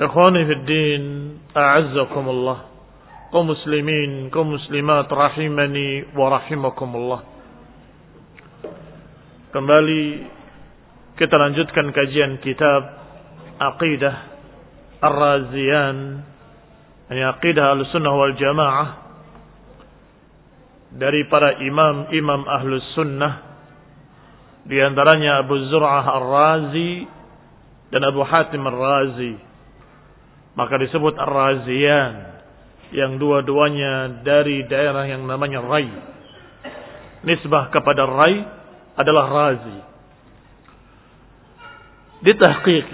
Ikhwani fi din, a'azzakumullah. Kaum muslimin, kaum muslimat rahimani wa rahimakumullah. Kembali kita lanjutkan kajian kitab Aqidah Ar-Raziyan, yani Aqidah Al-Sunnah wal Jamaah dari para imam-imam Ahlus Sunnah di antaranya Abu Zur'ah Ar-Razi dan Abu Hatim Ar-Razi. Maka disebut Ar-Raziyan yang dua-duanya dari daerah yang namanya Rai. Nisbah kepada Rai adalah Razi. Ditahqiq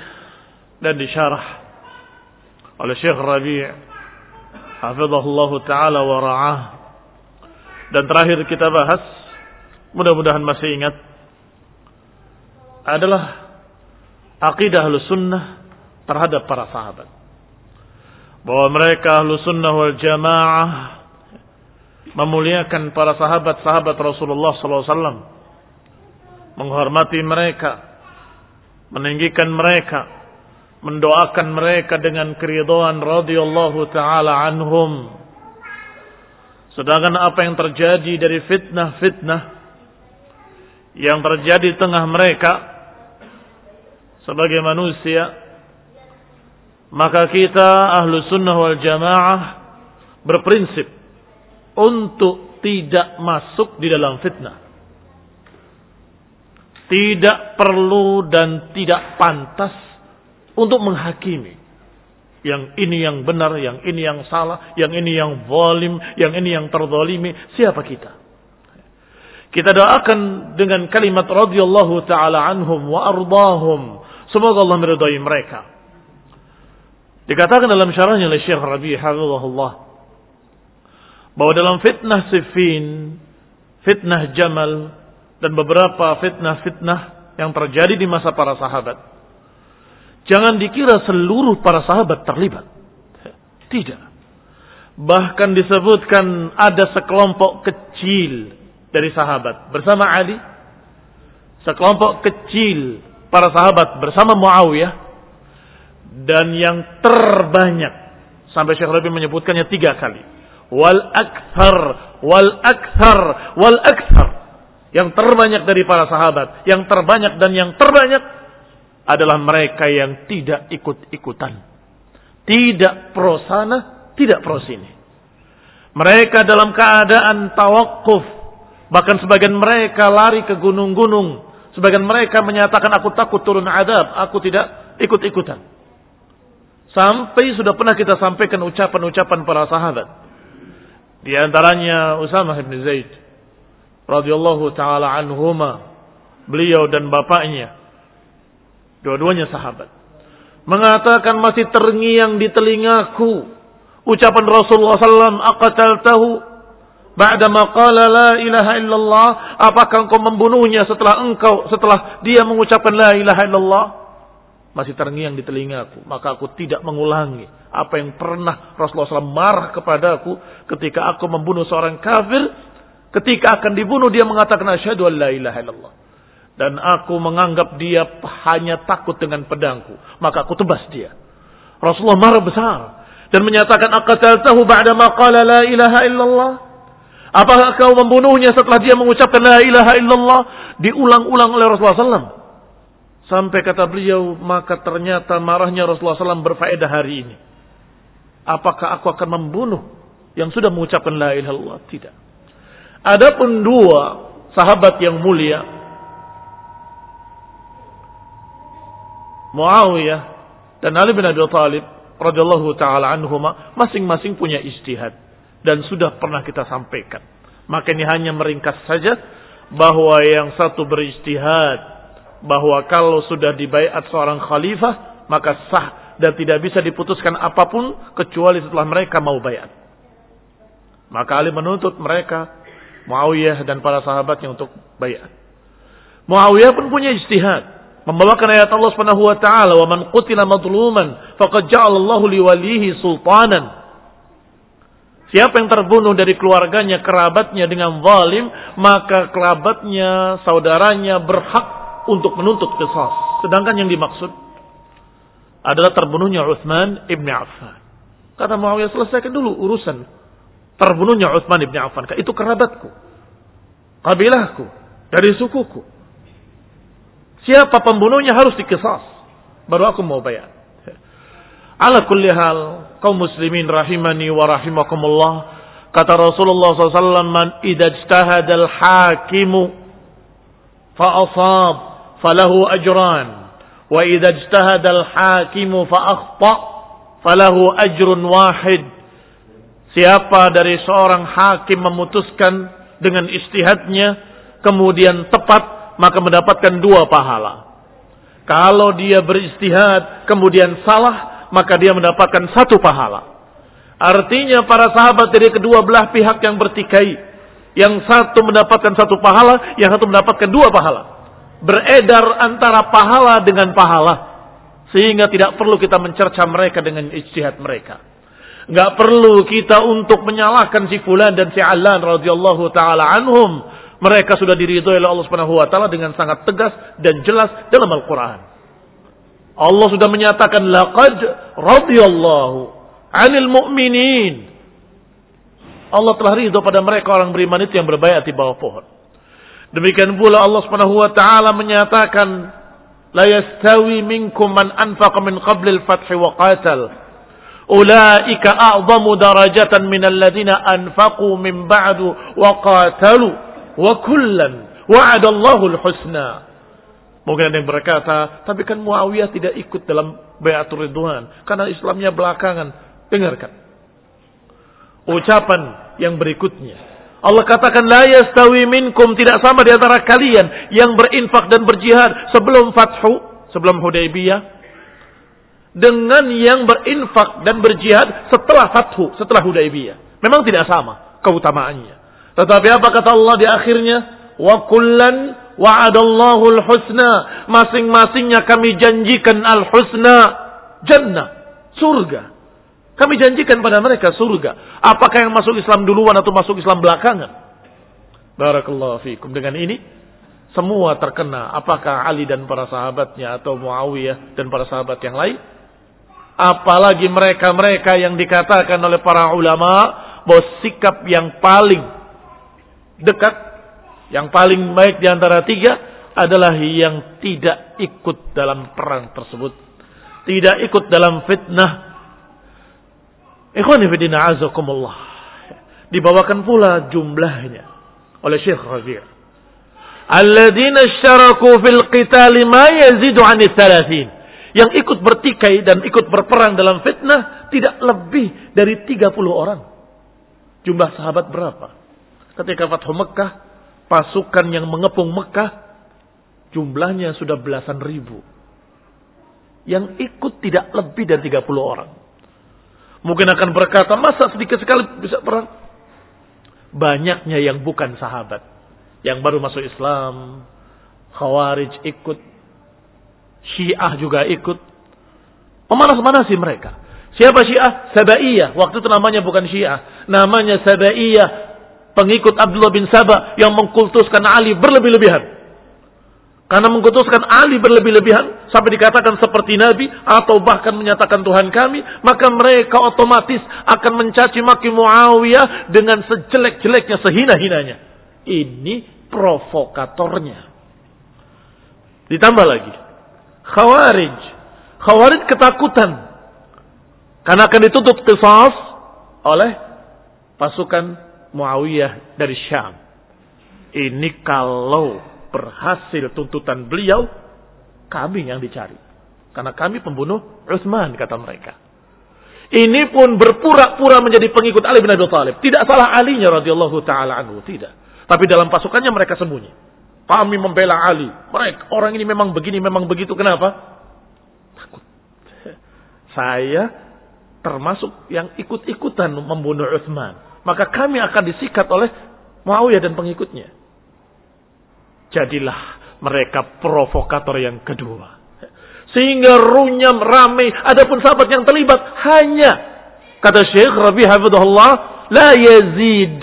dan disyarah oleh Syekh Rabi' hafizahullah taala wa ra'ah. Dan terakhir kita bahas, mudah-mudahan masih ingat adalah akidah sunnah terhadap para sahabat bahwa mereka ahlu sunnah wal jamaah memuliakan para sahabat-sahabat Rasulullah SAW, menghormati mereka, meninggikan mereka, mendoakan mereka dengan keridhaan radhiyallahu taala anhum. Sedangkan apa yang terjadi dari fitnah-fitnah yang terjadi di tengah mereka sebagai manusia maka kita ahlu sunnah wal jamaah berprinsip untuk tidak masuk di dalam fitnah. Tidak perlu dan tidak pantas untuk menghakimi. Yang ini yang benar, yang ini yang salah, yang ini yang zalim, yang ini yang terzalimi. Siapa kita? Kita doakan dengan kalimat radhiyallahu taala anhum wa ardahum. Semoga Allah meridai mereka Dikatakan dalam syarahnya oleh Syekh Rabi Hafizahullah bahwa dalam fitnah Siffin, fitnah Jamal dan beberapa fitnah-fitnah yang terjadi di masa para sahabat, jangan dikira seluruh para sahabat terlibat. Tidak. Bahkan disebutkan ada sekelompok kecil dari sahabat bersama Ali, sekelompok kecil para sahabat bersama Muawiyah dan yang terbanyak. Sampai Syekh Rabi menyebutkannya tiga kali. Wal akthar wal akthar wal akthar yang terbanyak dari para sahabat yang terbanyak dan yang terbanyak adalah mereka yang tidak ikut-ikutan. Tidak pro sana tidak pro sini. Mereka dalam keadaan tawakuf bahkan sebagian mereka lari ke gunung-gunung. Sebagian mereka menyatakan aku takut turun adab aku tidak ikut-ikutan Sampai sudah pernah kita sampaikan ucapan-ucapan para sahabat. Di antaranya Usama bin Zaid radhiyallahu taala anhuma, beliau dan bapaknya, dua-duanya sahabat, mengatakan masih terngiang di telingaku ucapan Rasulullah SAW, aqataltahu ba'da qala la ilaha illallah, apakah engkau membunuhnya setelah engkau setelah dia mengucapkan la ilaha illallah? Masih terngiang di telingaku, maka aku tidak mengulangi apa yang pernah Rasulullah SAW marah kepadaku ketika aku membunuh seorang kafir, ketika akan dibunuh dia mengatakan asyhadu an la ilaha illallah. Dan aku menganggap dia hanya takut dengan pedangku. Maka aku tebas dia. Rasulullah marah besar. Dan menyatakan aqataltahu ba'da ma qala la ilaha illallah. Apakah kau membunuhnya setelah dia mengucapkan la ilaha illallah? Diulang-ulang oleh Rasulullah SAW. Sampai kata beliau, maka ternyata marahnya Rasulullah SAW berfaedah hari ini. Apakah aku akan membunuh yang sudah mengucapkan la ilaha illallah? Tidak. Adapun dua sahabat yang mulia Muawiyah dan Ali bin Abi Thalib radhiyallahu taala anhuma masing-masing punya istihad dan sudah pernah kita sampaikan. Maka ini hanya meringkas saja bahwa yang satu beristihad bahwa kalau sudah dibaiat seorang khalifah maka sah dan tidak bisa diputuskan apa pun kecuali setelah mereka mau bayat. Maka Ali menuntut mereka Muawiyah dan para sahabatnya untuk bayat. Muawiyah pun punya istihad membawakan ayat Allah Subhanahu wa taala wa man qutila madluman faqad ja'ala Allah liwalihi sultanan Siapa yang terbunuh dari keluarganya, kerabatnya dengan zalim, maka kerabatnya, saudaranya berhak untuk menuntut qisas. Sedangkan yang dimaksud adalah terbunuhnya Utsman ibn Affan. Kata Muawiyah, selesaikan dulu urusan terbunuhnya Utsman ibn Affan. Itu kerabatku, kabilahku, dari sukuku. Siapa pembunuhnya harus dikisas. Baru aku mau bayar. Ala kulli hal, kaum muslimin rahimani wa rahimakumullah. Kata Rasulullah SAW, Man idha ijtahada al-hakimu fa'asab ajran. Wa idha ijtahada al-hakimu fa'akhta falahu ajrun wahid. Siapa dari seorang hakim memutuskan dengan istihadnya, kemudian tepat maka mendapatkan dua pahala. Kalau dia beristihad kemudian salah, maka dia mendapatkan satu pahala. Artinya para sahabat dari kedua belah pihak yang bertikai. Yang satu mendapatkan satu pahala, yang satu mendapatkan dua pahala. Beredar antara pahala dengan pahala. Sehingga tidak perlu kita mencerca mereka dengan istihad mereka. Nggak perlu kita untuk menyalahkan si fulan dan si alan radhiyallahu taala anhum mereka sudah diridhoi oleh Allah Subhanahu wa taala dengan sangat tegas dan jelas dalam Al-Qur'an. Allah sudah menyatakan laqad radhiyallahu 'anil mu'minin. Allah telah ridho pada mereka orang beriman itu yang berbayat di bawah pohon. Demikian pula Allah Subhanahu wa taala menyatakan la yastawi minkum man anfaqa min qabli al-fath wa qatal. Ulaika a'zamu darajatan min alladhina anfaqu min ba'du wa qatalu wa kullan wa'adallahu al-husna. Mungkin ada yang berkata, tapi kan Muawiyah tidak ikut dalam Bayatul Ridwan karena Islamnya belakangan. Dengarkan. Ucapan yang berikutnya. Allah katakan la yastawi minkum tidak sama di antara kalian yang berinfak dan berjihad sebelum fathu, sebelum Hudaybiyah dengan yang berinfak dan berjihad setelah fathu, setelah Hudaybiyah. Memang tidak sama keutamaannya. Tetapi apa kata Allah di akhirnya? Wa kullan wa'adallahu al-husna. Masing-masingnya kami janjikan al-husna. Jannah. Surga. Kami janjikan pada mereka surga. Apakah yang masuk Islam duluan atau masuk Islam belakangan? Barakallahu fiikum. Dengan ini, semua terkena. Apakah Ali dan para sahabatnya atau Muawiyah dan para sahabat yang lain? Apalagi mereka-mereka yang dikatakan oleh para ulama bahwa sikap yang paling dekat, yang paling baik di antara tiga adalah yang tidak ikut dalam perang tersebut. Tidak ikut dalam fitnah. Ikhwani fidina azakumullah. Dibawakan pula jumlahnya oleh Syekh Rabi' Alladzina syaraku fil qitali ma yazidu anis thalathin. Yang ikut bertikai dan ikut berperang dalam fitnah tidak lebih dari 30 orang. Jumlah sahabat berapa? ketika Fathu Mekah pasukan yang mengepung Mekah jumlahnya sudah belasan ribu. Yang ikut tidak lebih dari 30 orang. Mungkin akan berkata, masa sedikit sekali bisa perang? Banyaknya yang bukan sahabat. Yang baru masuk Islam. Khawarij ikut. Syiah juga ikut. Pemanas-manas sih mereka. Siapa Syiah? Sabaiyah. Waktu itu namanya bukan Syiah. Namanya Sabaiyah. Pengikut Abdullah bin Sabah yang mengkultuskan Ali berlebih-lebihan. Karena mengkutuskan Ali berlebih-lebihan sampai dikatakan seperti Nabi atau bahkan menyatakan Tuhan kami, maka mereka otomatis akan mencaci maki Muawiyah dengan sejelek-jeleknya, sehina-hinanya. Ini provokatornya. Ditambah lagi, Khawarij. Khawarij ketakutan karena akan ditutup qisas oleh pasukan Muawiyah dari Syam. Ini kalau berhasil tuntutan beliau, kami yang dicari. Karena kami pembunuh Utsman kata mereka. Ini pun berpura-pura menjadi pengikut Ali bin Abi Thalib. Tidak salah Alinya radhiyallahu taala anhu, tidak. Tapi dalam pasukannya mereka sembunyi. Kami membela Ali. Mereka orang ini memang begini, memang begitu. Kenapa? Takut. Saya termasuk yang ikut-ikutan membunuh Utsman. Maka kami akan disikat oleh Muawiyah dan pengikutnya. Jadilah mereka provokator yang kedua. Sehingga runyam ramai. Adapun sahabat yang terlibat hanya kata Syekh Rabi Hafidhullah la yazid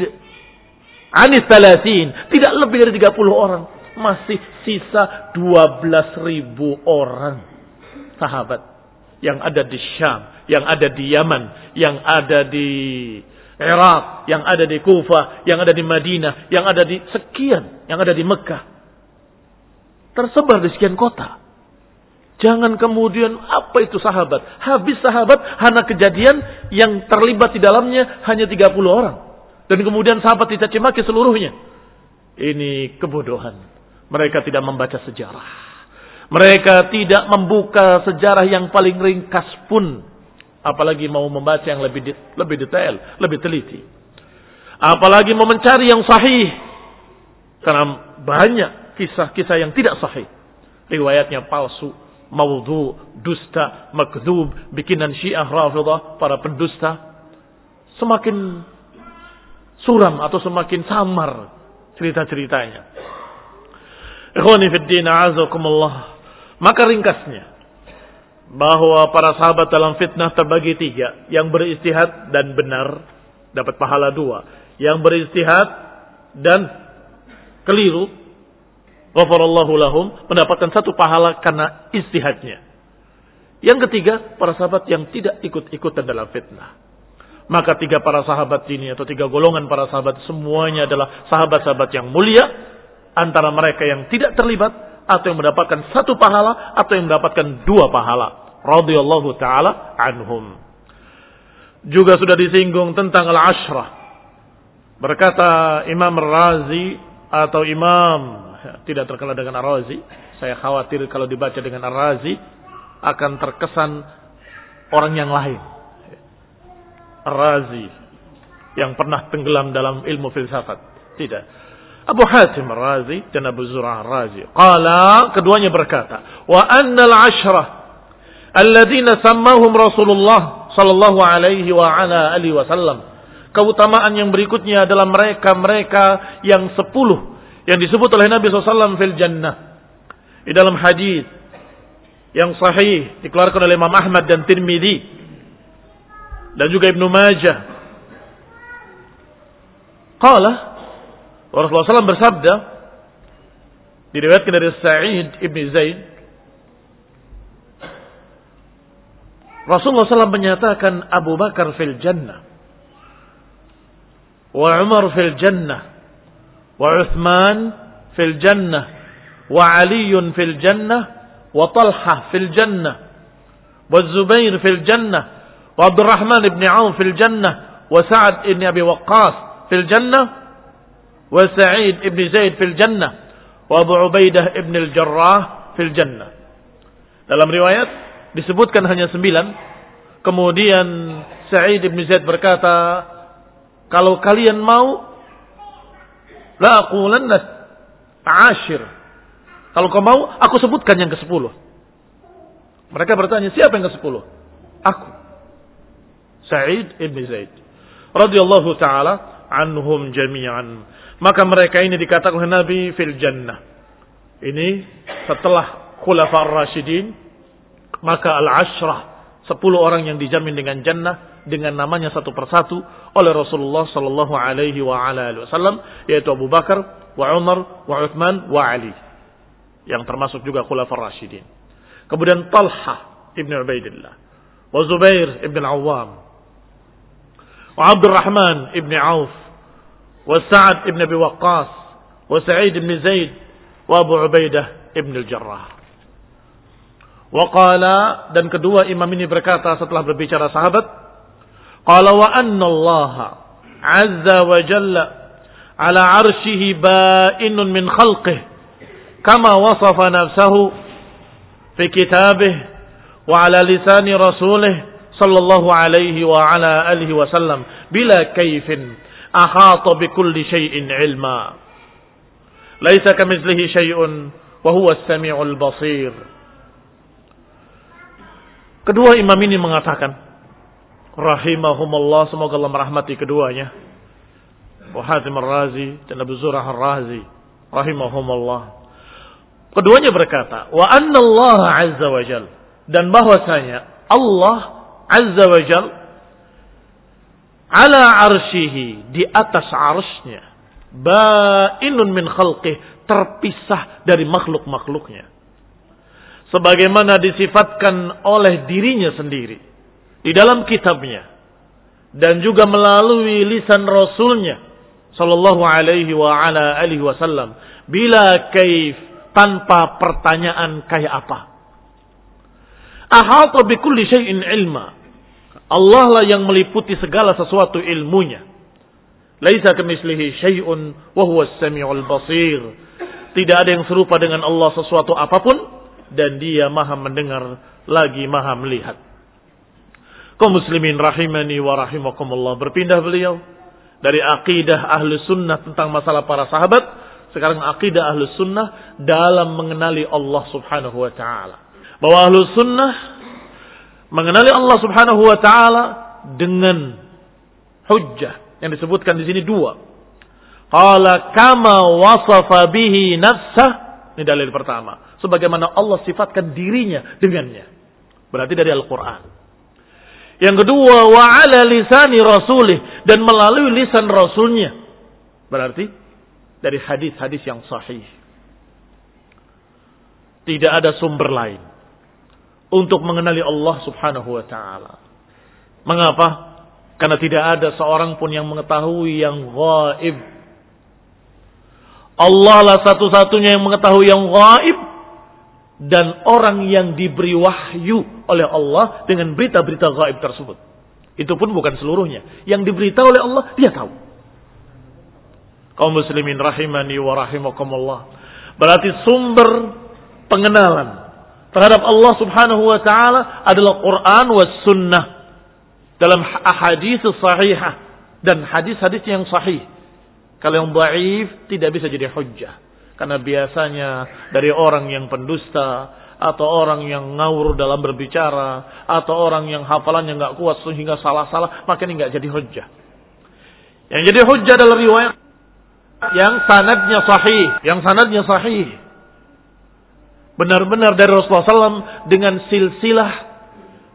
anis talatin. Tidak lebih dari 30 orang. Masih sisa 12 ribu orang sahabat yang ada di Syam, yang ada di Yaman, yang ada di Irak, yang ada di Kufah, yang ada di Madinah, yang ada di sekian, yang ada di Mekah tersebar di sekian kota. Jangan kemudian apa itu sahabat? Habis sahabat hanya kejadian yang terlibat di dalamnya hanya 30 orang. Dan kemudian sahabat dicaci maki seluruhnya. Ini kebodohan. Mereka tidak membaca sejarah. Mereka tidak membuka sejarah yang paling ringkas pun. Apalagi mau membaca yang lebih lebih detail, lebih teliti. Apalagi mau mencari yang sahih. Karena banyak kisah-kisah yang tidak sahih. Riwayatnya palsu, maudhu, dusta, makdub, bikinan syiah rafidah, para pendusta. Semakin suram atau semakin samar cerita-ceritanya. Maka ringkasnya. Bahwa para sahabat dalam fitnah terbagi tiga. Yang beristihad dan benar. Dapat pahala dua. Yang beristihad dan keliru Ghafarallahu lahum mendapatkan satu pahala karena istihadnya. Yang ketiga, para sahabat yang tidak ikut-ikutan dalam fitnah. Maka tiga para sahabat ini atau tiga golongan para sahabat semuanya adalah sahabat-sahabat yang mulia antara mereka yang tidak terlibat atau yang mendapatkan satu pahala atau yang mendapatkan dua pahala. Radhiyallahu taala anhum. Juga sudah disinggung tentang al-ashrah. Berkata Imam Razi atau Imam tidak terkenal dengan Ar-Razi. Saya khawatir kalau dibaca dengan Ar-Razi akan terkesan orang yang lain. Ar-Razi yang pernah tenggelam dalam ilmu filsafat. Tidak. Abu Hatim Ar-Razi dan Abu Zur'ah Ar-Razi. Qala keduanya berkata, "Wa anna al-ashrah alladziina sammahum Rasulullah sallallahu alaihi wa ala alihi wasallam." Keutamaan yang berikutnya adalah mereka-mereka yang sepuluh yang disebut oleh Nabi SAW fil jannah. Di dalam hadis yang sahih dikeluarkan oleh Imam Ahmad dan Tirmidzi dan juga Ibnu Majah. Qala Rasulullah SAW bersabda diriwayatkan dari Sa'id ibn Zaid Rasulullah SAW menyatakan Abu Bakar fil jannah wa Umar fil jannah wa Uthman fil jannah wa Aliun fil jannah wa Talha fil jannah wa Zubair fil jannah wa Abdurrahman ibn Auf fil jannah في الجنة وسعيد Abi زيد في الجنة wa Sa'id ibn Zaid fil jannah. Dalam riwayat disebutkan hanya sembilan. Kemudian Sa'id ibn Zaid berkata, kalau kalian mau La aqulanna ashir. Kalau kau mau, aku sebutkan yang ke-10. Mereka bertanya, siapa yang ke-10? Aku. Sa'id ibn Zaid. Radiyallahu ta'ala anhum jami'an. Maka mereka ini dikatakan oleh Nabi fil jannah. Ini setelah khulafa ar-rasyidin. Maka al-ashrah. Sepuluh orang yang dijamin dengan jannah dengan namanya satu persatu oleh Rasulullah sallallahu alaihi wasallam yaitu Abu Bakar, wa Umar, wa Uthman, wa Ali. Yang termasuk juga khulafar rasyidin. Kemudian Talha ibn Ubaidillah, wa Zubair ibn Awam, wa Abdurrahman ibn Auf, wa Sa'ad ibn Abi Waqqas, wa Sa'id ibn Zaid, wa Abu Ubaidah ibn al-Jarrah. Waqala dan kedua imam ini berkata setelah berbicara sahabat, قال وأن الله عز وجل على عرشه بائن من خلقه كما وصف نفسه في كتابه وعلى لسان رسوله صلى الله عليه وعلى آله وسلم بلا كيف أحاط بكل شيء علما. ليس كمثله شيء وهو السميع البصير. Kedua imam ini mengatakan, rahimahumullah, semoga Allah merahmati keduanya. Wahatim al-Razi dan Abu Zurah al-Razi, rahimahumullah. Keduanya berkata, wa anna Allah azza wa jal. Dan bahwasanya Allah azza wa jal ala arshihi, di atas arsnya, ba'inun min khalqih, terpisah dari makhluk-makhluknya sebagaimana disifatkan oleh dirinya sendiri di dalam kitabnya dan juga melalui lisan rasulnya sallallahu alaihi wa ala alihi wasallam bila kaif tanpa pertanyaan kayak apa? Ahata bi kulli syai'in ilma. Allah lah yang meliputi segala sesuatu ilmunya. Laisa kamitslihi syai'un wa huwa as-sami'ul basir. Tidak ada yang serupa dengan Allah sesuatu apa pun dan dia maha mendengar lagi maha melihat. Kau muslimin rahimani wa rahimakumullah. Berpindah beliau dari akidah ahlu sunnah tentang masalah para sahabat. Sekarang akidah ahlu sunnah dalam mengenali Allah subhanahu wa ta'ala. Bahwa ahlu sunnah mengenali Allah subhanahu wa ta'ala dengan hujjah. Yang disebutkan di sini dua. Qala kama wasafa bihi nafsah. Ini dalil pertama sebagaimana Allah sifatkan dirinya dengannya. Berarti dari Al-Quran. Yang kedua, wa ala lisani rasulih. Dan melalui lisan rasulnya. Berarti dari hadis-hadis yang sahih. Tidak ada sumber lain. Untuk mengenali Allah subhanahu wa ta'ala. Mengapa? Karena tidak ada seorang pun yang mengetahui yang gaib. Allah lah satu-satunya yang mengetahui yang gaib dan orang yang diberi wahyu oleh Allah dengan berita-berita gaib tersebut. Itu pun bukan seluruhnya. Yang diberitahu oleh Allah, dia tahu. Kaum muslimin rahimani wa rahimakumullah. Berarti sumber pengenalan terhadap Allah subhanahu wa ta'ala adalah Quran wa sunnah. Dalam hadis sahihah. Dan hadis-hadis yang sahih. Kalau yang baif tidak bisa jadi hujjah. Karena biasanya dari orang yang pendusta atau orang yang ngawur dalam berbicara atau orang yang hafalannya nggak kuat sehingga salah-salah, maka ini nggak jadi hujjah. Yang jadi hujjah adalah riwayat yang sanadnya sahih, yang sanadnya sahih. Benar-benar dari Rasulullah SAW dengan silsilah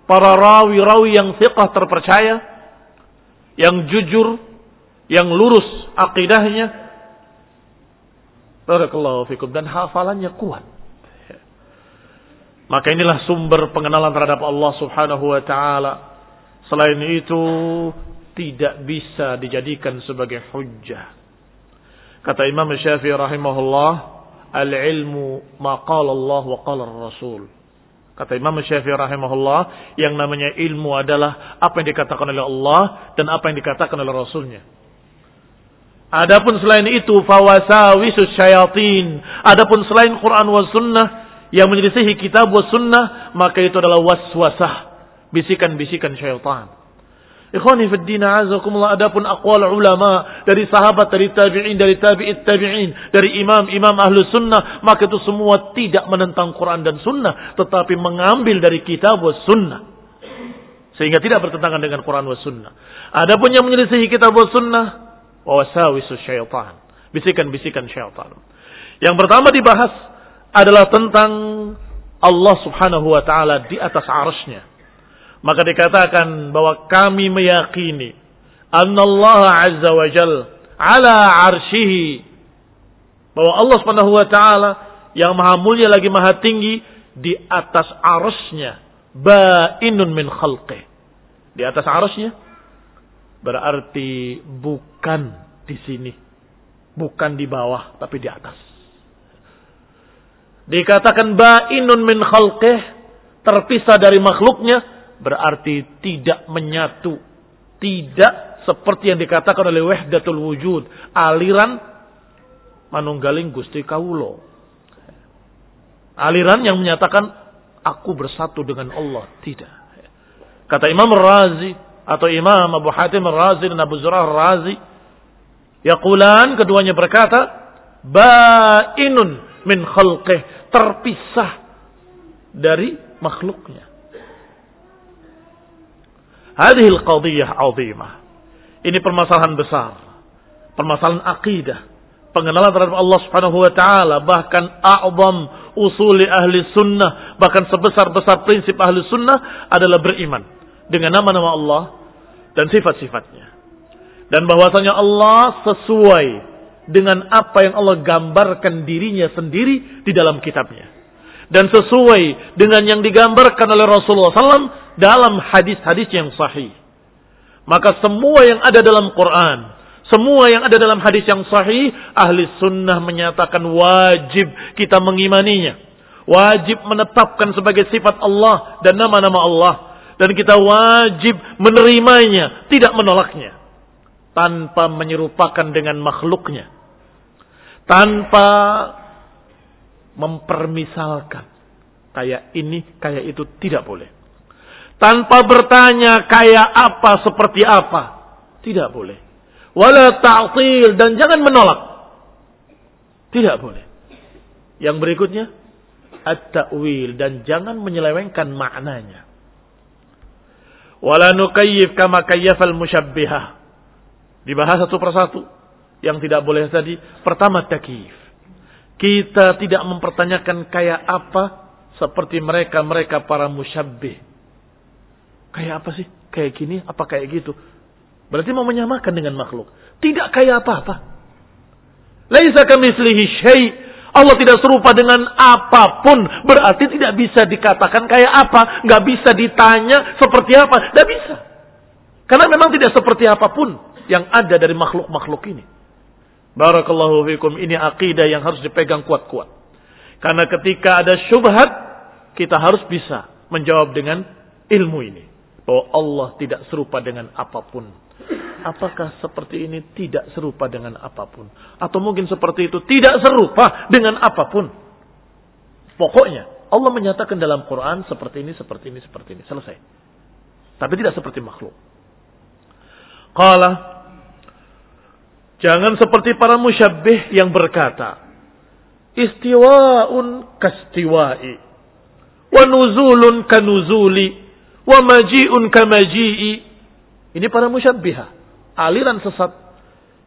para rawi-rawi yang siqah terpercaya, yang jujur, yang lurus akidahnya, Barakallahu fikum. Dan hafalannya kuat. Maka inilah sumber pengenalan terhadap Allah subhanahu wa ta'ala. Selain itu, tidak bisa dijadikan sebagai hujjah. Kata Imam Syafi'i rahimahullah, al-ilmu maqala Allah wa qala Rasul. Kata Imam Syafi'i rahimahullah, yang namanya ilmu adalah apa yang dikatakan oleh Allah dan apa yang dikatakan oleh Rasulnya. Adapun selain itu fawasawisus syayatin. Adapun selain Quran wa sunnah yang menyelisihi kitab wa sunnah, maka itu adalah waswasah, bisikan-bisikan syaitan. Ikhwani fi din azakumullah adapun aqwal ulama dari sahabat, dari tabi'in, dari tabi'it tabi'in, dari imam-imam ahlu sunnah, maka itu semua tidak menentang Quran dan sunnah, tetapi mengambil dari kitab wa sunnah. Sehingga tidak bertentangan dengan Quran wa sunnah. Adapun yang menyelisihi kitab wa sunnah, wasawisu syaitan. Bisikan-bisikan syaitan. Yang pertama dibahas adalah tentang Allah subhanahu wa ta'ala di atas arasnya maka dikatakan bahwa kami meyakini Allah azza wa jal ala arshihi bahwa Allah subhanahu wa ta'ala yang maha mulia lagi maha tinggi di atas arusnya ba'inun min khalqih di atas arusnya berarti bukan di sini bukan di bawah tapi di atas dikatakan ba'inun min khalqih terpisah dari makhluknya berarti tidak menyatu. Tidak seperti yang dikatakan oleh wahdatul wujud. Aliran manunggaling gusti kaulo. Aliran yang menyatakan aku bersatu dengan Allah. Tidak. Kata Imam Razi atau Imam Abu Hatim Razi dan Abu Zurah Razi. Yaqulan keduanya berkata. Ba'inun min khalqih. Terpisah dari makhluknya. Hadihil qadiyah azimah. Ini permasalahan besar. Permasalahan akidah. Pengenalan terhadap Allah subhanahu wa ta'ala. Bahkan a'zam usuli ahli sunnah. Bahkan sebesar-besar prinsip ahli sunnah adalah beriman. Dengan nama-nama Allah dan sifat-sifatnya. Dan bahwasanya Allah sesuai dengan apa yang Allah gambarkan dirinya sendiri di dalam kitabnya. Dan sesuai dengan yang digambarkan oleh Rasulullah SAW dalam hadis-hadis yang sahih. Maka semua yang ada dalam Quran, semua yang ada dalam hadis yang sahih, ahli sunnah menyatakan wajib kita mengimaninya. Wajib menetapkan sebagai sifat Allah dan nama-nama Allah. Dan kita wajib menerimanya, tidak menolaknya. Tanpa menyerupakan dengan makhluknya. Tanpa mempermisalkan. Kayak ini, kayak itu tidak boleh tanpa bertanya kayak apa seperti apa. Tidak boleh. Wala ta'til dan jangan menolak. Tidak boleh. Yang berikutnya at-ta'wil dan jangan menyelewengkan maknanya. Wala nukayyif kama kayyafal musyabbihah. Dibahas satu persatu. Yang tidak boleh tadi. Pertama takyif. Kita tidak mempertanyakan kayak apa seperti mereka-mereka para musyabbih Kayak apa sih? Kayak gini? Apa kayak gitu? Berarti mau menyamakan dengan makhluk. Tidak kayak apa-apa. Laisa kamislihi syai. Allah tidak serupa dengan apa pun. Berarti tidak bisa dikatakan kayak apa. Nggak bisa ditanya seperti apa. Tidak bisa. Karena memang tidak seperti apa pun yang ada dari makhluk-makhluk ini. Barakallahu fikum. Ini akidah yang harus dipegang kuat-kuat. Karena ketika ada syubhat, kita harus bisa menjawab dengan ilmu ini bahwa Allah tidak serupa dengan apa pun. Apakah seperti ini tidak serupa dengan apa pun? Atau mungkin seperti itu tidak serupa dengan apa pun? Pokoknya Allah menyatakan dalam Quran seperti ini, seperti ini, seperti ini. Selesai. Tapi tidak seperti makhluk. Qala Jangan seperti para musyabbih yang berkata, istiwa'un kastiwa'i, wa nuzulun kanuzuli, wa maji'un kamaji'i. Ini para musyabbiha. Aliran sesat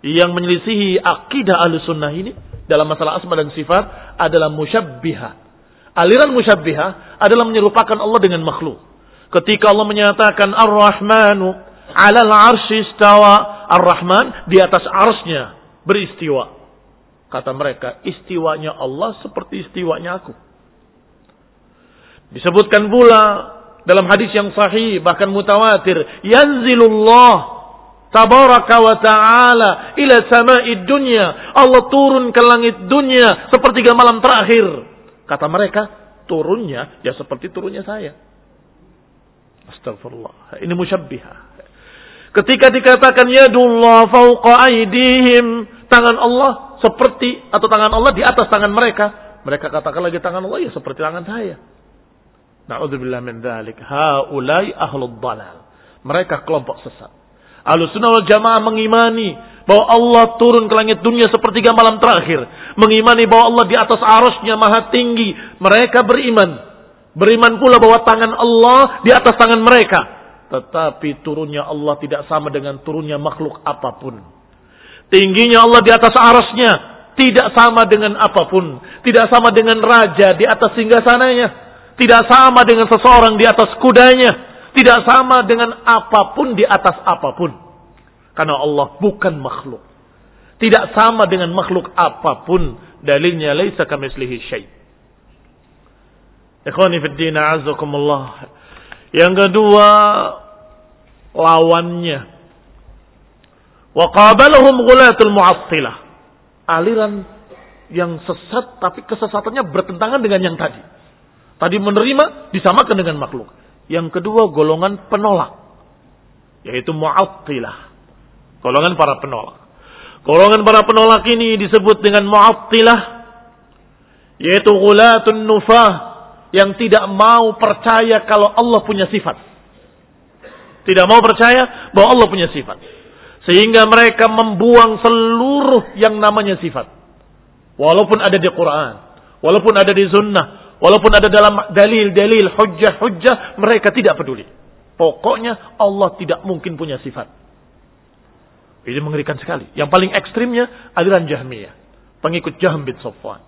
yang menyelisihi akidah ahli sunnah ini dalam masalah asma dan sifat adalah musyabbiha. Aliran musyabbiha adalah menyerupakan Allah dengan makhluk. Ketika Allah menyatakan Ar-Rahmanu alal arsy istawa. Ar-Rahman di atas arsnya beristiwa. Kata mereka, istiwanya Allah seperti istiwanya aku. Disebutkan pula dalam hadis yang sahih bahkan mutawatir yanzilullah tabaraka wa taala ila sama'id dunya. Allah turun ke langit dunia sepertiga malam terakhir. Kata mereka turunnya ya seperti turunnya saya. Astagfirullah ini musyabbihah. Ketika dikatakan yadullah fauqa aidihim tangan Allah seperti atau tangan Allah di atas tangan mereka. Mereka katakan lagi tangan Allah ya seperti tangan saya Na'udzubillah min dzalik. Haulai ahlul dalal. Mereka kelompok sesat. Ahlussunnah wal jamaah mengimani bahwa Allah turun ke langit dunia sepertiga malam terakhir. Mengimani bahwa Allah di atas arusnya maha tinggi. Mereka beriman. Beriman pula bahwa tangan Allah di atas tangan mereka. Tetapi turunnya Allah tidak sama dengan turunnya makhluk apa pun. Tingginya Allah di atas arusnya tidak sama dengan apa pun. Tidak sama dengan raja di atas singgasananya. Tidak sama dengan seseorang di atas kudanya tidak sama dengan apa pun di atas apa pun. Karena Allah bukan makhluk. Tidak sama dengan makhluk apa pun. Dalilnya laisa kamislihi syai. Ikhwani fid din azakumullah. Yang kedua lawannya. Wa qabalahum ghulatul mu'attilah. Aliran yang sesat tapi kesesatannya bertentangan dengan yang tadi. Tadi menerima disamakan dengan makhluk. Yang kedua golongan penolak. Yaitu mu'attilah. Golongan para penolak. Golongan para penolak ini disebut dengan mu'attilah. Yaitu gulatun nufah. Yang tidak mau percaya kalau Allah punya sifat. Tidak mau percaya bahwa Allah punya sifat. Sehingga mereka membuang seluruh yang namanya sifat. Walaupun ada di Quran. Walaupun ada di sunnah Walaupun ada dalam dalil-dalil, hujjah-hujjah, mereka tidak peduli. Pokoknya Allah tidak mungkin punya sifat. Ini mengerikan sekali. Yang paling ekstrimnya aliran Jahmiyah. Pengikut Jahm bin Sofwan.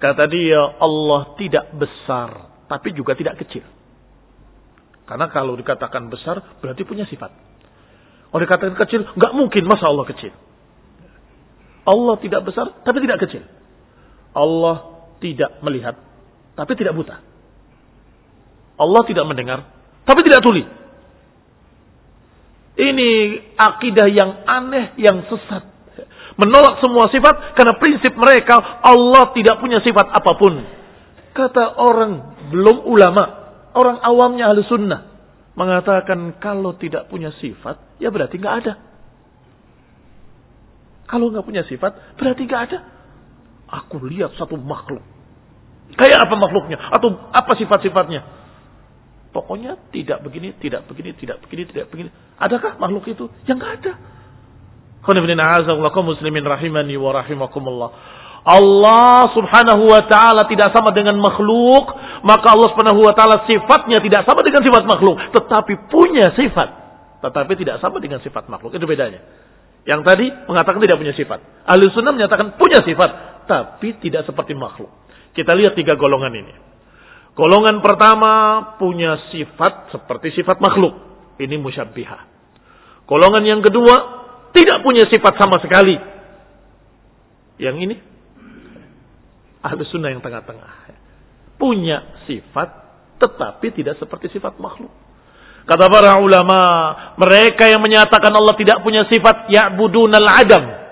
Kata dia Allah tidak besar. Tapi juga tidak kecil. Karena kalau dikatakan besar berarti punya sifat. Kalau dikatakan kecil nggak mungkin masa Allah kecil. Allah tidak besar tapi tidak kecil. Allah tidak melihat tapi tidak buta. Allah tidak mendengar, tapi tidak tuli. Ini akidah yang aneh, yang sesat. Menolak semua sifat karena prinsip mereka Allah tidak punya sifat apa pun. Kata orang belum ulama, orang awamnya ahli sunnah mengatakan kalau tidak punya sifat ya berarti nggak ada. Kalau nggak punya sifat berarti nggak ada. Aku lihat satu makhluk Kayak apa makhluknya? Atau apa sifat-sifatnya? Pokoknya tidak begini, tidak begini, tidak begini, tidak begini. Adakah makhluk itu? Yang enggak ada. muslimin rahimani wa rahimakumullah. Allah subhanahu wa ta'ala tidak sama dengan makhluk. Maka Allah subhanahu wa ta'ala sifatnya tidak sama dengan sifat makhluk. Tetapi punya sifat. Tetapi tidak sama dengan sifat makhluk. Itu bedanya. Yang tadi mengatakan tidak punya sifat. Ahli sunnah menyatakan punya sifat. Tapi tidak seperti makhluk. Kita lihat tiga golongan ini. Golongan pertama punya sifat seperti sifat makhluk. Ini musyabbihah. Golongan yang kedua tidak punya sifat sama sekali. Yang ini ahli sunnah yang tengah-tengah. Punya sifat tetapi tidak seperti sifat makhluk. Kata para ulama, mereka yang menyatakan Allah tidak punya sifat ya'budunal adam.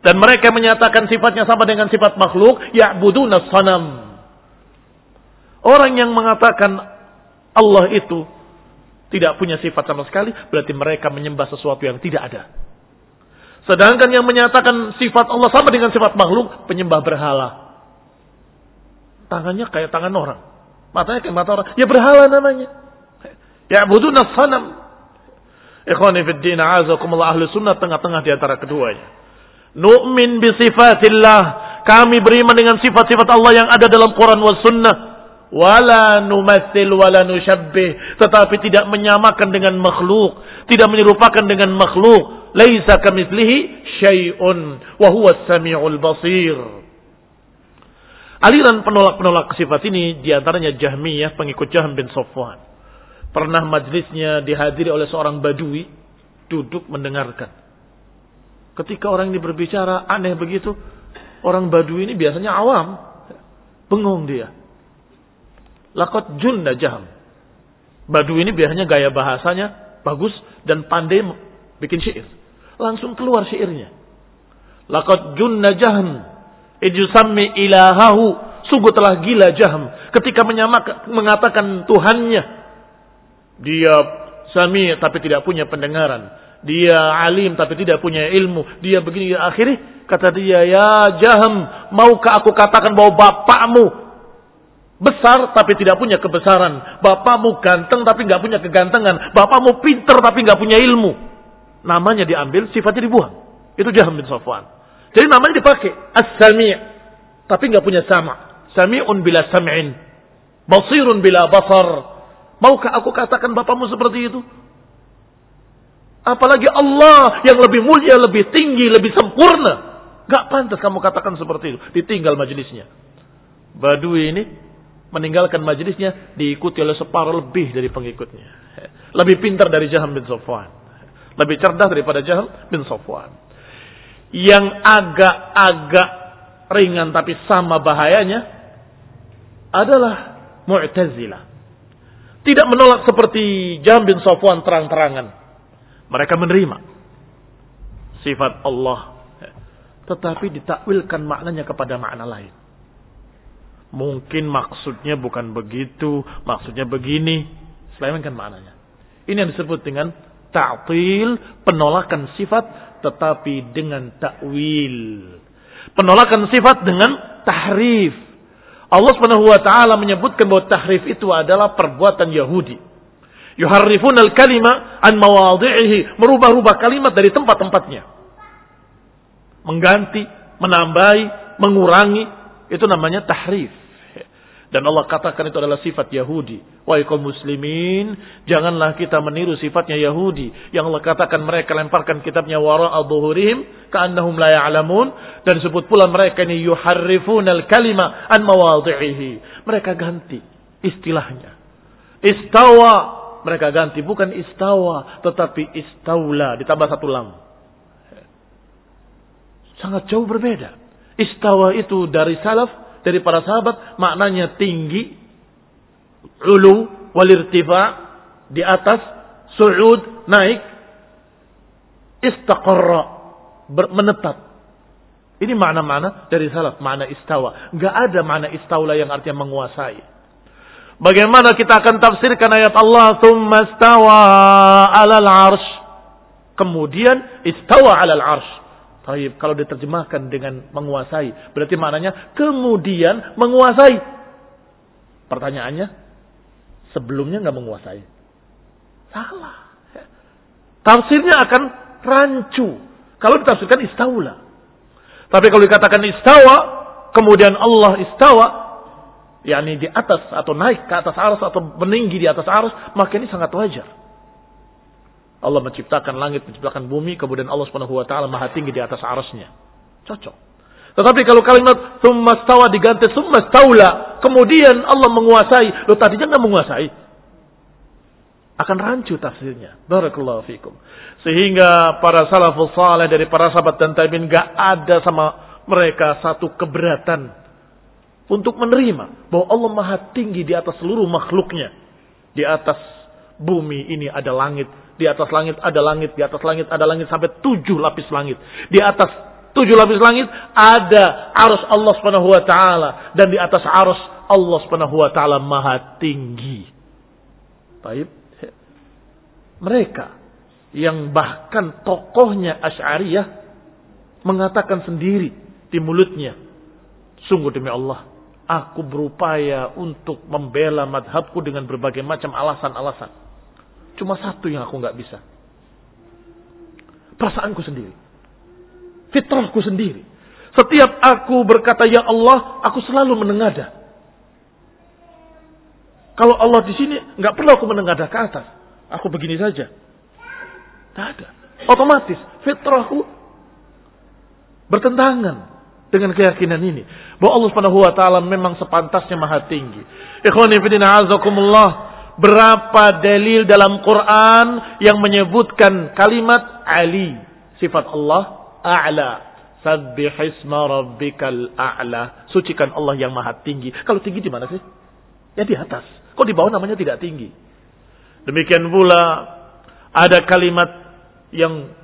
Dan mereka menyatakan sifatnya sama dengan sifat makhluk, ya'buduna sanam. Orang yang mengatakan Allah itu tidak punya sifat sama sekali, berarti mereka menyembah sesuatu yang tidak ada. Sedangkan yang menyatakan sifat Allah sama dengan sifat makhluk, penyembah berhala. Tangannya kayak tangan orang. Matanya kayak mata orang. Ya berhala namanya. Ya buduna sanam. Ikhwani fi din azakumullah ahli sunnah tengah-tengah di antara keduanya. Nu'min sifatillah. Kami beriman dengan sifat-sifat Allah yang ada dalam Quran wa sunnah. Wala numathil wala nusyabbih. Tetapi tidak menyamakan dengan makhluk. Tidak menyerupakan dengan makhluk. Laisa kamithlihi syai'un. Wahuwa sami'ul basir. Aliran penolak-penolak sifat ini di antaranya Jahmiyah, pengikut Jahm bin Sofwan. Pernah majlisnya dihadiri oleh seorang badui, duduk mendengarkan. Ketika orang ini berbicara aneh begitu, orang Badu ini biasanya awam, bengong dia. Lakot junna jaham. Badu ini biasanya gaya bahasanya bagus dan pandai bikin syair. Langsung keluar syairnya. Lakot junna jaham. Ijusammi ilahahu. Sungguh telah gila jaham. Ketika menyamakan, mengatakan Tuhannya. Dia sami tapi tidak punya pendengaran dia alim tapi tidak punya ilmu, dia begini akhirnya kata dia, "Ya Jaham, maukah aku katakan bahwa bapakmu Besar tapi tidak punya kebesaran. Bapakmu ganteng tapi nggak punya kegantengan. Bapakmu pinter tapi nggak punya ilmu. Namanya diambil, sifatnya dibuang. Itu Jaham bin Safwan. Jadi namanya dipakai. As-sami' tapi nggak punya sama. Sami'un bila sam'in. Basirun bila basar. Maukah aku katakan bapakmu seperti itu? Apalagi Allah yang lebih mulia, lebih tinggi, lebih sempurna. Gak pantas kamu katakan seperti itu. Ditinggal majelisnya. Badui ini meninggalkan majelisnya diikuti oleh separuh lebih dari pengikutnya. Lebih pintar dari Jaham bin Sofwan. Lebih cerdas daripada Jaham bin Sofwan. Yang agak-agak ringan tapi sama bahayanya adalah Mu'tazilah. Tidak menolak seperti Jaham bin Sofwan terang-terangan. Mereka menerima sifat Allah tetapi ditakwilkan maknanya kepada makna lain. Mungkin maksudnya bukan begitu, maksudnya begini. Selewengkan maknanya. Ini yang disebut dengan ta'til, penolakan sifat tetapi dengan takwil. Penolakan sifat dengan tahrif. Allah Subhanahu wa taala menyebutkan bahwa tahrif itu adalah perbuatan Yahudi. Yuharrifun al-kalima an mawadhi'ihi, merubah-rubah kalimat dari tempat-tempatnya mengganti, menambahi, mengurangi, itu namanya tahrif. Dan Allah katakan itu adalah sifat Yahudi. Kaum muslimin, janganlah kita meniru sifatnya Yahudi. Yang Allah katakan mereka lemparkan kitabnya wara'a dhuhurihim ka'annahum la ya'lamun dan sebut pula mereka ini yuharrifunal kalima an mawadhi'ihi. Mereka ganti istilahnya. Istawa mereka ganti bukan istawa tetapi istaula ditambah satu lam. Sangat jauh berbeda. Istawa itu dari salaf, dari para sahabat, maknanya tinggi, ulu, walirtifa, di atas, su'ud, naik, istaqarra, menetap. Ini makna-makna dari salaf, makna istawa. Gak ada makna istaula yang artinya menguasai. Bagaimana kita akan tafsirkan ayat Allah, thumma istawa alal arsh. Kemudian istawa alal arsh. Taib, kalau diterjemahkan dengan menguasai, berarti maknanya kemudian menguasai. Pertanyaannya, sebelumnya nggak menguasai. Salah. Tafsirnya akan rancu. Kalau ditafsirkan istaula. Tapi kalau dikatakan istawa, kemudian Allah istawa, yakni di atas atau naik ke atas arus atau meninggi di atas arus, maka ini sangat wajar. Allah menciptakan langit, menciptakan bumi, kemudian Allah Subhanahu wa taala Maha tinggi di atas arasnya. Cocok. Tetapi kalau kalimat summa stawa diganti summa staula, kemudian Allah menguasai, lo tadinya nggak menguasai. Akan rancu tafsirnya. Barakallahu fikum. Sehingga para salafus saleh dari para sahabat dan tabi'in nggak ada sama mereka satu keberatan untuk menerima bahwa Allah Maha tinggi di atas seluruh makhluknya. Di atas bumi ini ada langit, di atas langit ada langit, di atas langit ada langit sampai tujuh lapis langit. Di atas tujuh lapis langit ada arus Allah subhanahu wa ta'ala. Dan di atas arus Allah subhanahu wa ta'ala maha tinggi. Baik. Mereka yang bahkan tokohnya Ash'ariyah mengatakan sendiri di mulutnya. Sungguh demi Allah, aku berupaya untuk membela madhabku dengan berbagai macam alasan-alasan. Cuma satu yang aku nggak bisa. Perasaanku sendiri. Fitrahku sendiri. Setiap aku berkata ya Allah, aku selalu menengada. Kalau Allah di sini nggak perlu aku menengada ke atas. Aku begini saja. Tidak ada. Otomatis fitrahku bertentangan dengan keyakinan ini bahwa Allah Subhanahu wa taala memang sepantasnya maha tinggi. Ikhwani fillah azakumullah berapa dalil dalam Quran yang menyebutkan kalimat Ali, sifat Allah a'la. Sabbih isma rabbikal a'la. Sucikan Allah yang maha tinggi. Kalau tinggi di mana sih? Ya di atas. Kok di bawah namanya tidak tinggi? Demikian pula ada kalimat yang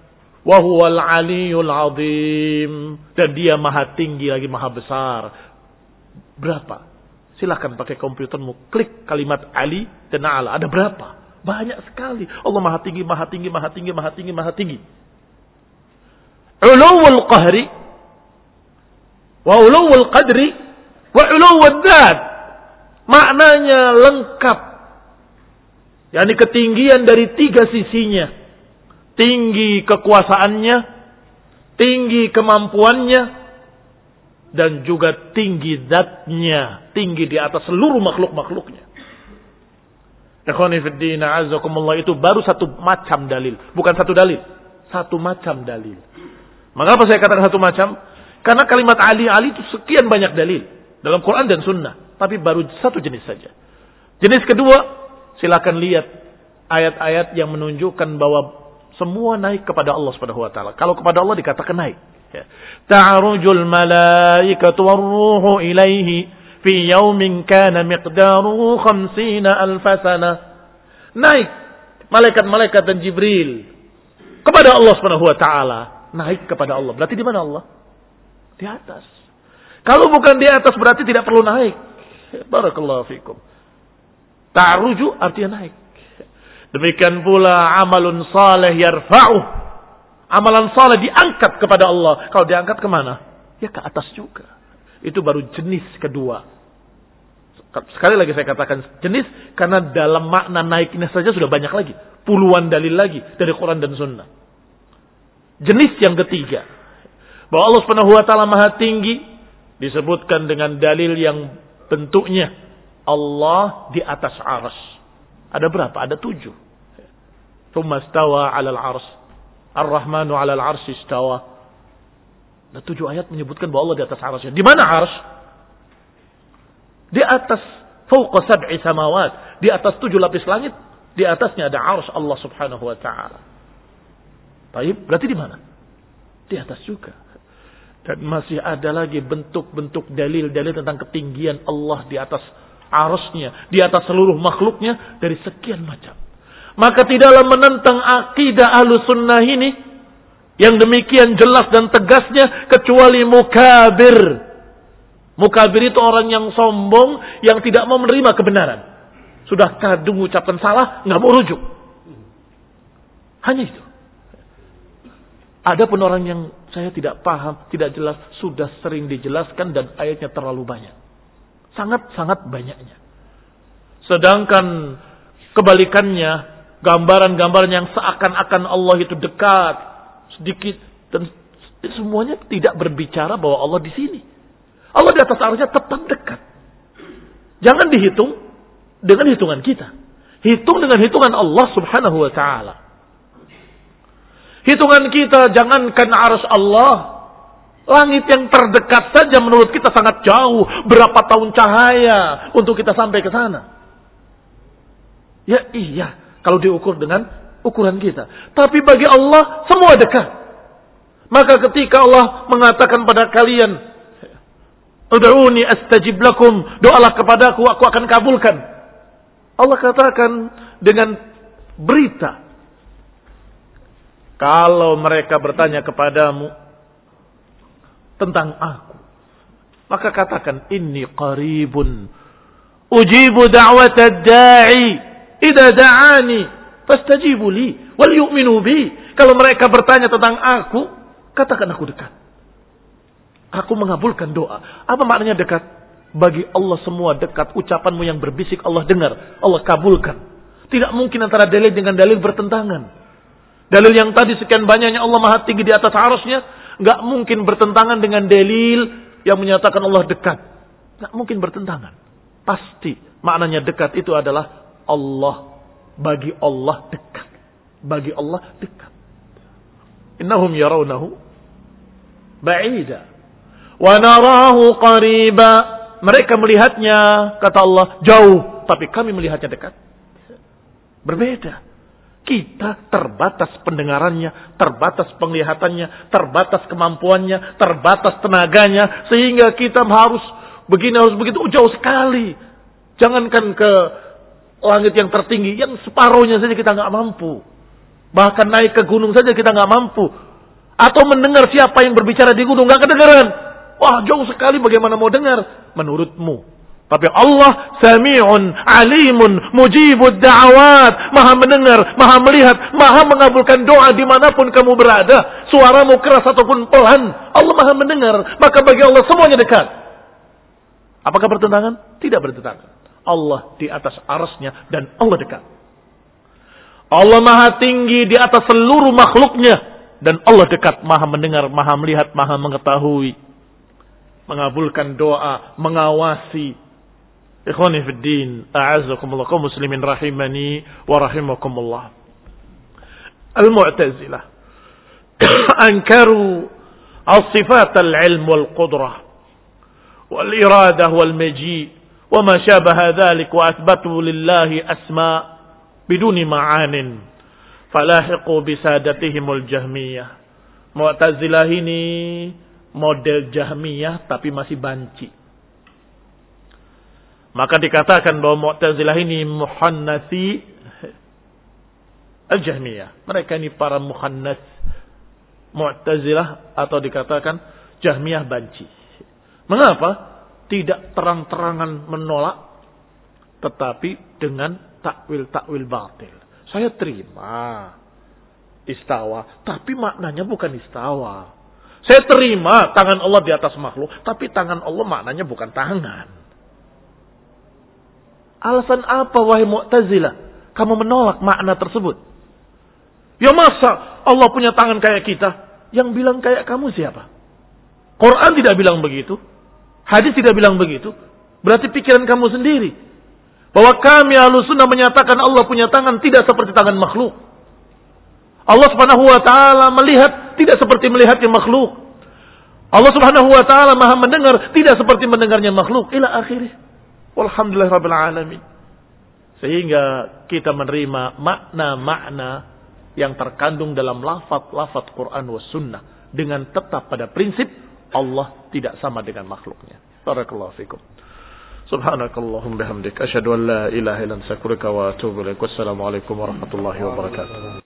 wahuwal aliyul azim dan dia maha tinggi lagi maha besar. Berapa? Silahkan pakai komputermu, klik kalimat Ali dan Ala. Ada berapa? Banyak sekali. Allah maha tinggi, maha tinggi, maha tinggi, maha tinggi, maha tinggi. Uluwul qahri, wa uluwul qadri, wa uluwul dad. Maknanya lengkap. yakni ketinggian dari tiga sisinya. Tinggi kekuasaannya, tinggi kemampuannya, dan juga tinggi zatnya. Tinggi di atas seluruh makhluk-makhluknya. Ikhwanifiddina azakumullah itu baru satu macam dalil. Bukan satu dalil. Satu macam dalil. Mengapa saya katakan satu macam? Karena kalimat Ali Ali itu sekian banyak dalil dalam Quran dan Sunnah, tapi baru satu jenis saja. Jenis kedua, silakan lihat ayat-ayat yang menunjukkan bahwa semua naik kepada Allah Subhanahu wa taala. Kalau kepada Allah dikatakan naik. Ya. Ta'rujul malaikatu warruhu ilaihi fi yaumin kana miqdaruhu khamsina alfasana. Naik malaikat-malaikat dan Jibril kepada Allah Subhanahu wa taala. Naik kepada Allah. Berarti di mana Allah? Di atas. Kalau bukan di atas berarti tidak perlu naik. Barakallahu fikum. Ta'ruju artinya naik. Demikian pula amalun saleh yarfa'u. Amalan saleh diangkat kepada Allah. Kalau diangkat ke mana? Ya ke atas juga. Itu baru jenis kedua. Sekali lagi saya katakan jenis karena dalam makna naiknya saja sudah banyak lagi. Puluhan dalil lagi dari Quran dan Sunnah. Jenis yang ketiga bahwa Allah Subhanahu wa taala Maha tinggi disebutkan dengan dalil yang bentuknya Allah di atas aras. Ada berapa? Ada tujuh. Thumma stawa alal ars. Ar-Rahmanu alal ars istawa. Ada tujuh ayat menyebutkan bahwa Allah di atas arasnya. Di mana ars? Di atas fauqa sab'i samawat. Di atas tujuh lapis langit. Di atasnya ada ars Allah subhanahu wa ta'ala. Baik, berarti di mana? Di atas juga. Dan masih ada lagi bentuk-bentuk dalil-dalil tentang ketinggian Allah di atas arusnya, di atas seluruh makhluknya dari sekian macam. Maka tidaklah menentang akidah ahlu sunnah ini yang demikian jelas dan tegasnya kecuali mukabir. Mukabir itu orang yang sombong yang tidak mau menerima kebenaran. Sudah kadung ucapan salah, nggak mau rujuk. Hanya itu. Ada pun orang yang saya tidak paham, tidak jelas, sudah sering dijelaskan dan ayatnya terlalu banyak. Sangat-sangat banyaknya. Sedangkan kebalikannya, gambaran-gambaran yang seakan-akan Allah itu dekat, sedikit, dan semuanya tidak berbicara bahwa Allah di sini. Allah di atas arusnya tetap dekat. Jangan dihitung dengan hitungan kita. Hitung dengan hitungan Allah subhanahu wa ta'ala. Hitungan kita jangankan arus Allah. Langit yang terdekat saja menurut kita sangat jauh. Berapa tahun cahaya untuk kita sampai ke sana. Ya iya. Kalau diukur dengan ukuran kita. Tapi bagi Allah semua dekat. Maka ketika Allah mengatakan pada kalian. Udu'uni astajib lakum. Doalah kepadaku, aku akan kabulkan. Allah katakan dengan berita kalau mereka bertanya kepadamu tentang aku, maka katakan ini qaribun. Ujibu da'wat da'i idza da'ani fastajibu li wal yu'minu bi. Kalau mereka bertanya tentang aku, katakan aku dekat. Aku mengabulkan doa. Apa maknanya dekat? Bagi Allah semua dekat. Ucapanmu yang berbisik Allah dengar. Allah kabulkan. Tidak mungkin antara dalil dengan dalil bertentangan. Dalil yang tadi sekian banyaknya Allah maha tinggi di atas arusnya. Nggak mungkin bertentangan dengan dalil yang menyatakan Allah dekat. Nggak mungkin bertentangan. Pasti maknanya dekat itu adalah Allah. Bagi Allah dekat. Bagi Allah dekat. Innahum yarawnahu ba'ida. Wa narahu qariba. Mereka melihatnya, kata Allah, jauh. Tapi kami melihatnya dekat. Berbeda. Kita terbatas pendengarannya, terbatas penglihatannya, terbatas kemampuannya, terbatas tenaganya, sehingga kita harus begini harus begitu jauh sekali. Jangankan ke langit yang tertinggi, yang separuhnya saja kita nggak mampu. Bahkan naik ke gunung saja kita nggak mampu. Atau mendengar siapa yang berbicara di gunung nggak kedengaran. Wah jauh sekali bagaimana mau dengar? Menurutmu tapi Allah sami'un, alimun, mujibud da'awat. Maha mendengar, maha melihat, maha mengabulkan doa di mana pun kamu berada. Suaramu keras ataupun pelan. Allah maha mendengar. Maka bagi Allah semuanya dekat. Apakah bertentangan? Tidak bertentangan. Allah di atas arasnya dan Allah dekat. Allah maha tinggi di atas seluruh makhluknya dan Allah dekat maha mendengar, maha melihat, maha mengetahui. Mengabulkan doa, mengawasi. Ikhwani fi din, a'azakumullah, kaum muslimin rahimani wa rahimakumullah. Al-Mu'tazilah ankaru al-sifat al-ilm wal-qudrah wa ma syabaha dzalik wa athbatu lillahi asma biduni ma'anin falahiqu bisadatihimul jahmiyah Mu'tazilah ini model Jahmiyah tapi masih banci. Maka dikatakan bahwa Mu'tazilah ini muhannasi al-Jahmiyah. Mereka ini para muhannas Mu'tazilah atau dikatakan Jahmiyah banci. Mengapa? Tidak terang-terangan menolak, tetapi dengan takwil-takwil batil. Saya terima istawa, tapi maknanya bukan istawa. Saya terima tangan Allah di atas makhluk, tapi tangan Allah maknanya bukan tangan. Alasan apa wahai Mu'tazilah? Kamu menolak makna tersebut. Ya masa Allah punya tangan kayak kita? Yang bilang kayak kamu siapa? Quran tidak bilang begitu. Hadis tidak bilang begitu. Berarti pikiran kamu sendiri. Bahwa kami sunnah menyatakan Allah punya tangan tidak seperti tangan makhluk. Allah subhanahu wa ta'ala melihat tidak seperti melihatnya makhluk. Allah subhanahu wa ta'ala maha mendengar tidak seperti mendengarnya makhluk. Ila akhirnya. Walhamdulillah rabbil alamin. Sehingga kita menerima makna-makna yang terkandung dalam lafaz-lafaz Quran wa sunnah. Dengan tetap pada prinsip Allah tidak sama dengan makhluknya. Barakallahu fikum. Subhanakallahum bihamdik. Asyhadu an la ilaha anta astaghfiruka wa atubu ilaik. Wassalamualaikum warahmatullahi wabarakatuh.